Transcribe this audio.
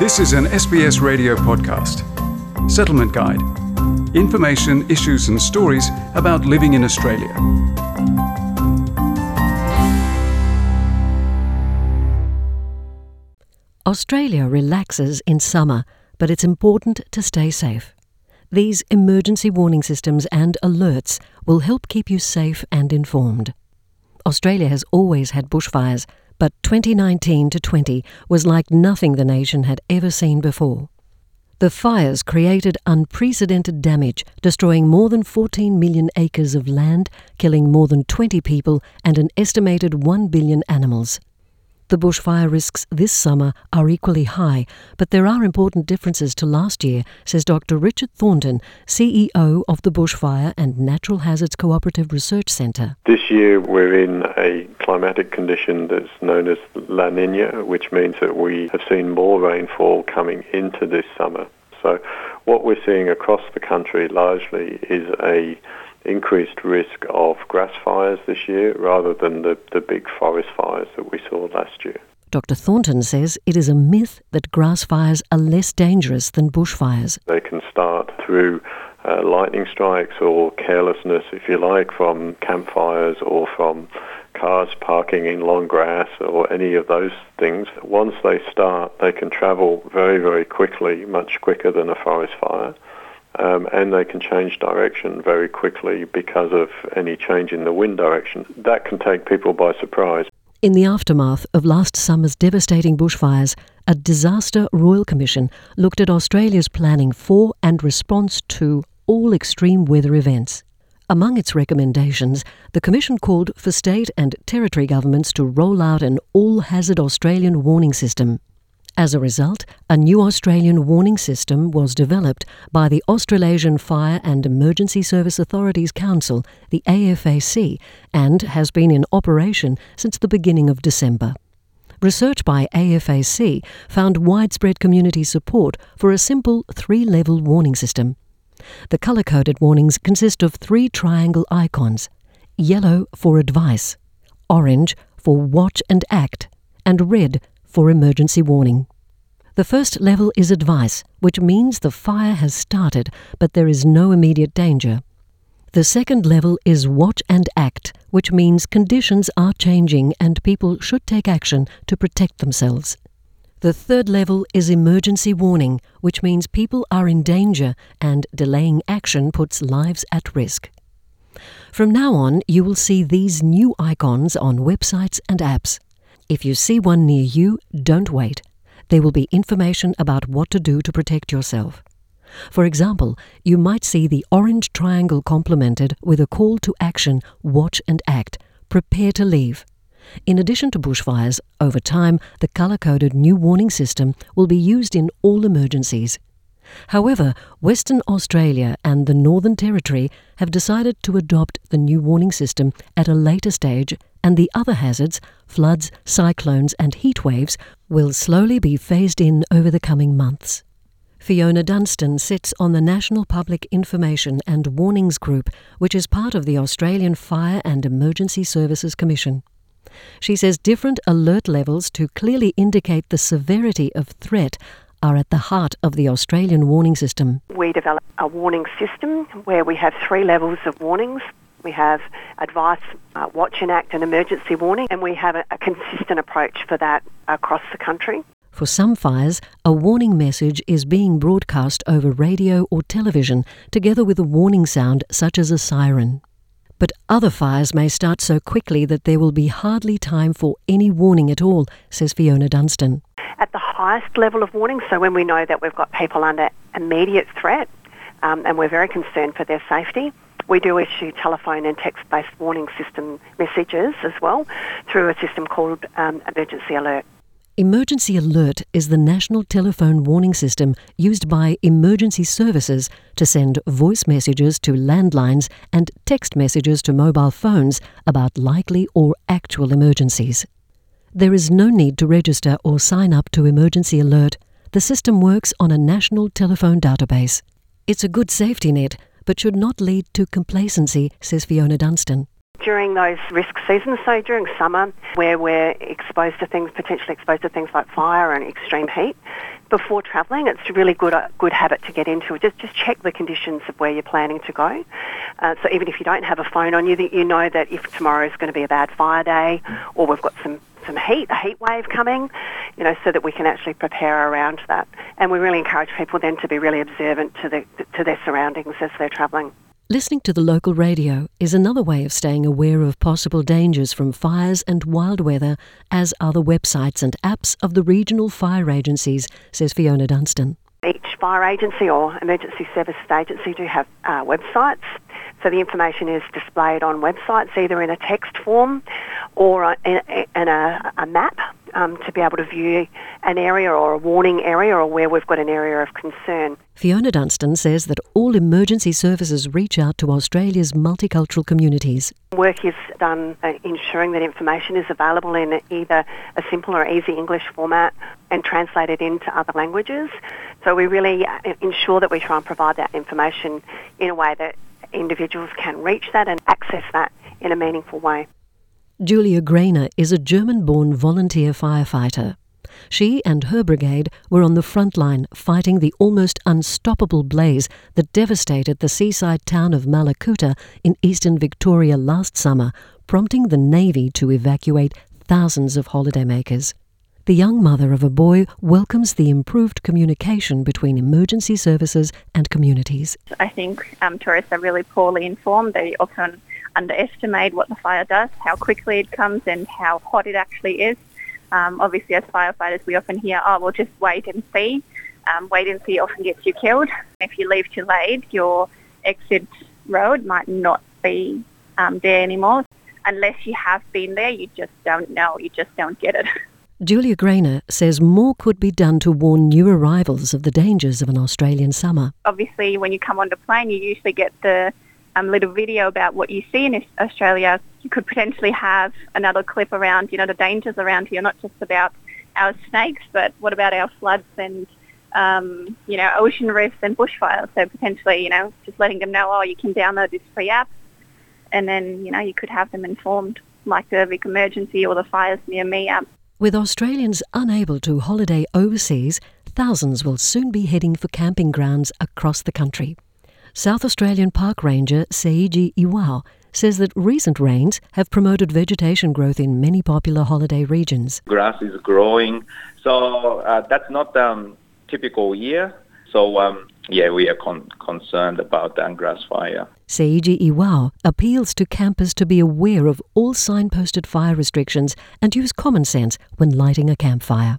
This is an SBS radio podcast. Settlement Guide. Information, issues, and stories about living in Australia. Australia relaxes in summer, but it's important to stay safe. These emergency warning systems and alerts will help keep you safe and informed. Australia has always had bushfires, but 2019 to 20 was like nothing the nation had ever seen before. The fires created unprecedented damage, destroying more than 14 million acres of land, killing more than 20 people and an estimated 1 billion animals. The bushfire risks this summer are equally high, but there are important differences to last year, says Dr. Richard Thornton, CEO of the Bushfire and Natural Hazards Cooperative Research Centre. This year we're in a climatic condition that's known as La Nina, which means that we have seen more rainfall coming into this summer. So what we're seeing across the country largely is a increased risk of grass fires this year rather than the, the big forest fires that we saw last year. Dr. Thornton says it is a myth that grass fires are less dangerous than bushfires. They can start through uh, lightning strikes or carelessness, if you like, from campfires or from cars parking in long grass or any of those things. Once they start, they can travel very, very quickly, much quicker than a forest fire um, and they can change direction very quickly because of any change in the wind direction. That can take people by surprise. In the aftermath of last summer's devastating bushfires, a Disaster Royal Commission looked at Australia's planning for and response to all extreme weather events. Among its recommendations, the Commission called for state and territory governments to roll out an all hazard Australian warning system. As a result, a new Australian warning system was developed by the Australasian Fire and Emergency Service Authorities Council, the AFAC, and has been in operation since the beginning of December. Research by AFAC found widespread community support for a simple three level warning system. The colour coded warnings consist of three triangle icons yellow for advice, orange for watch and act, and red for emergency warning. The first level is advice, which means the fire has started but there is no immediate danger. The second level is watch and act, which means conditions are changing and people should take action to protect themselves. The third level is emergency warning, which means people are in danger and delaying action puts lives at risk. From now on, you will see these new icons on websites and apps. If you see one near you, don't wait. There will be information about what to do to protect yourself. For example, you might see the orange triangle complemented with a call to action watch and act, prepare to leave. In addition to bushfires, over time, the colour coded new warning system will be used in all emergencies. However, Western Australia and the Northern Territory have decided to adopt the new warning system at a later stage, and the other hazards, floods, cyclones, and heat waves, will slowly be phased in over the coming months. Fiona Dunstan sits on the National Public Information and Warnings Group, which is part of the Australian Fire and Emergency Services Commission. She says different alert levels to clearly indicate the severity of threat are at the heart of the Australian warning system. We develop a warning system where we have three levels of warnings. We have advice, uh, watch and act, and emergency warning, and we have a, a consistent approach for that across the country. For some fires, a warning message is being broadcast over radio or television together with a warning sound such as a siren. But other fires may start so quickly that there will be hardly time for any warning at all, says Fiona Dunstan. At the highest level of warning, so when we know that we've got people under immediate threat um, and we're very concerned for their safety, we do issue telephone and text-based warning system messages as well through a system called um, Emergency Alert. Emergency Alert is the national telephone warning system used by emergency services to send voice messages to landlines and text messages to mobile phones about likely or actual emergencies. There is no need to register or sign up to Emergency Alert. The system works on a national telephone database. It's a good safety net, but should not lead to complacency, says Fiona Dunstan during those risk seasons, so during summer where we're exposed to things, potentially exposed to things like fire and extreme heat, before travelling, it's a really good uh, good habit to get into. Just just check the conditions of where you're planning to go. Uh, so even if you don't have a phone on you, that you know that if tomorrow is going to be a bad fire day, or we've got some some heat, a heat wave coming, you know, so that we can actually prepare around that. And we really encourage people then to be really observant to the to their surroundings as they're travelling. Listening to the local radio is another way of staying aware of possible dangers from fires and wild weather, as are the websites and apps of the regional fire agencies, says Fiona Dunstan. Each fire agency or emergency service agency do have uh, websites. So the information is displayed on websites either in a text form or in, in a, a, map um, to be able to view an area or a warning area or where we've got an area of concern. Fiona Dunstan says that all emergency services reach out to Australia's multicultural communities. Work is done uh, ensuring that information is available in either a simple or easy English format and translated into other languages. So we really uh, ensure that we try and provide that information in a way that individuals can reach that and access that in a meaningful way. Julia Grainer is a German born volunteer firefighter. She and her brigade were on the front line fighting the almost unstoppable blaze that devastated the seaside town of Mallacoota in eastern Victoria last summer, prompting the Navy to evacuate thousands of holidaymakers. The young mother of a boy welcomes the improved communication between emergency services and communities. I think um, tourists are really poorly informed. They often underestimate what the fire does, how quickly it comes, and how hot it actually is. Um, obviously, as firefighters, we often hear, oh, we'll just wait and see. Um, wait and see often gets you killed. If you leave too late, your exit road might not be um, there anymore. Unless you have been there, you just don't know. You just don't get it. Julia Grainer says more could be done to warn new arrivals of the dangers of an Australian summer. Obviously, when you come on the plane, you usually get the um, little video about what you see in Australia. You could potentially have another clip around, you know, the dangers around here, not just about our snakes, but what about our floods and, um, you know, ocean rifts and bushfires. So potentially, you know, just letting them know, oh, you can download this free app, and then, you know, you could have them informed, like the Vic Emergency or the Fires Near Me app. With Australians unable to holiday overseas, thousands will soon be heading for camping grounds across the country. South Australian Park Ranger Seiji Iwao says that recent rains have promoted vegetation growth in many popular holiday regions. Grass is growing, so uh, that's not um, typical year. So um, yeah, we are con- concerned about the grass fire. Seiji Iwao appeals to campers to be aware of all signposted fire restrictions and use common sense when lighting a campfire.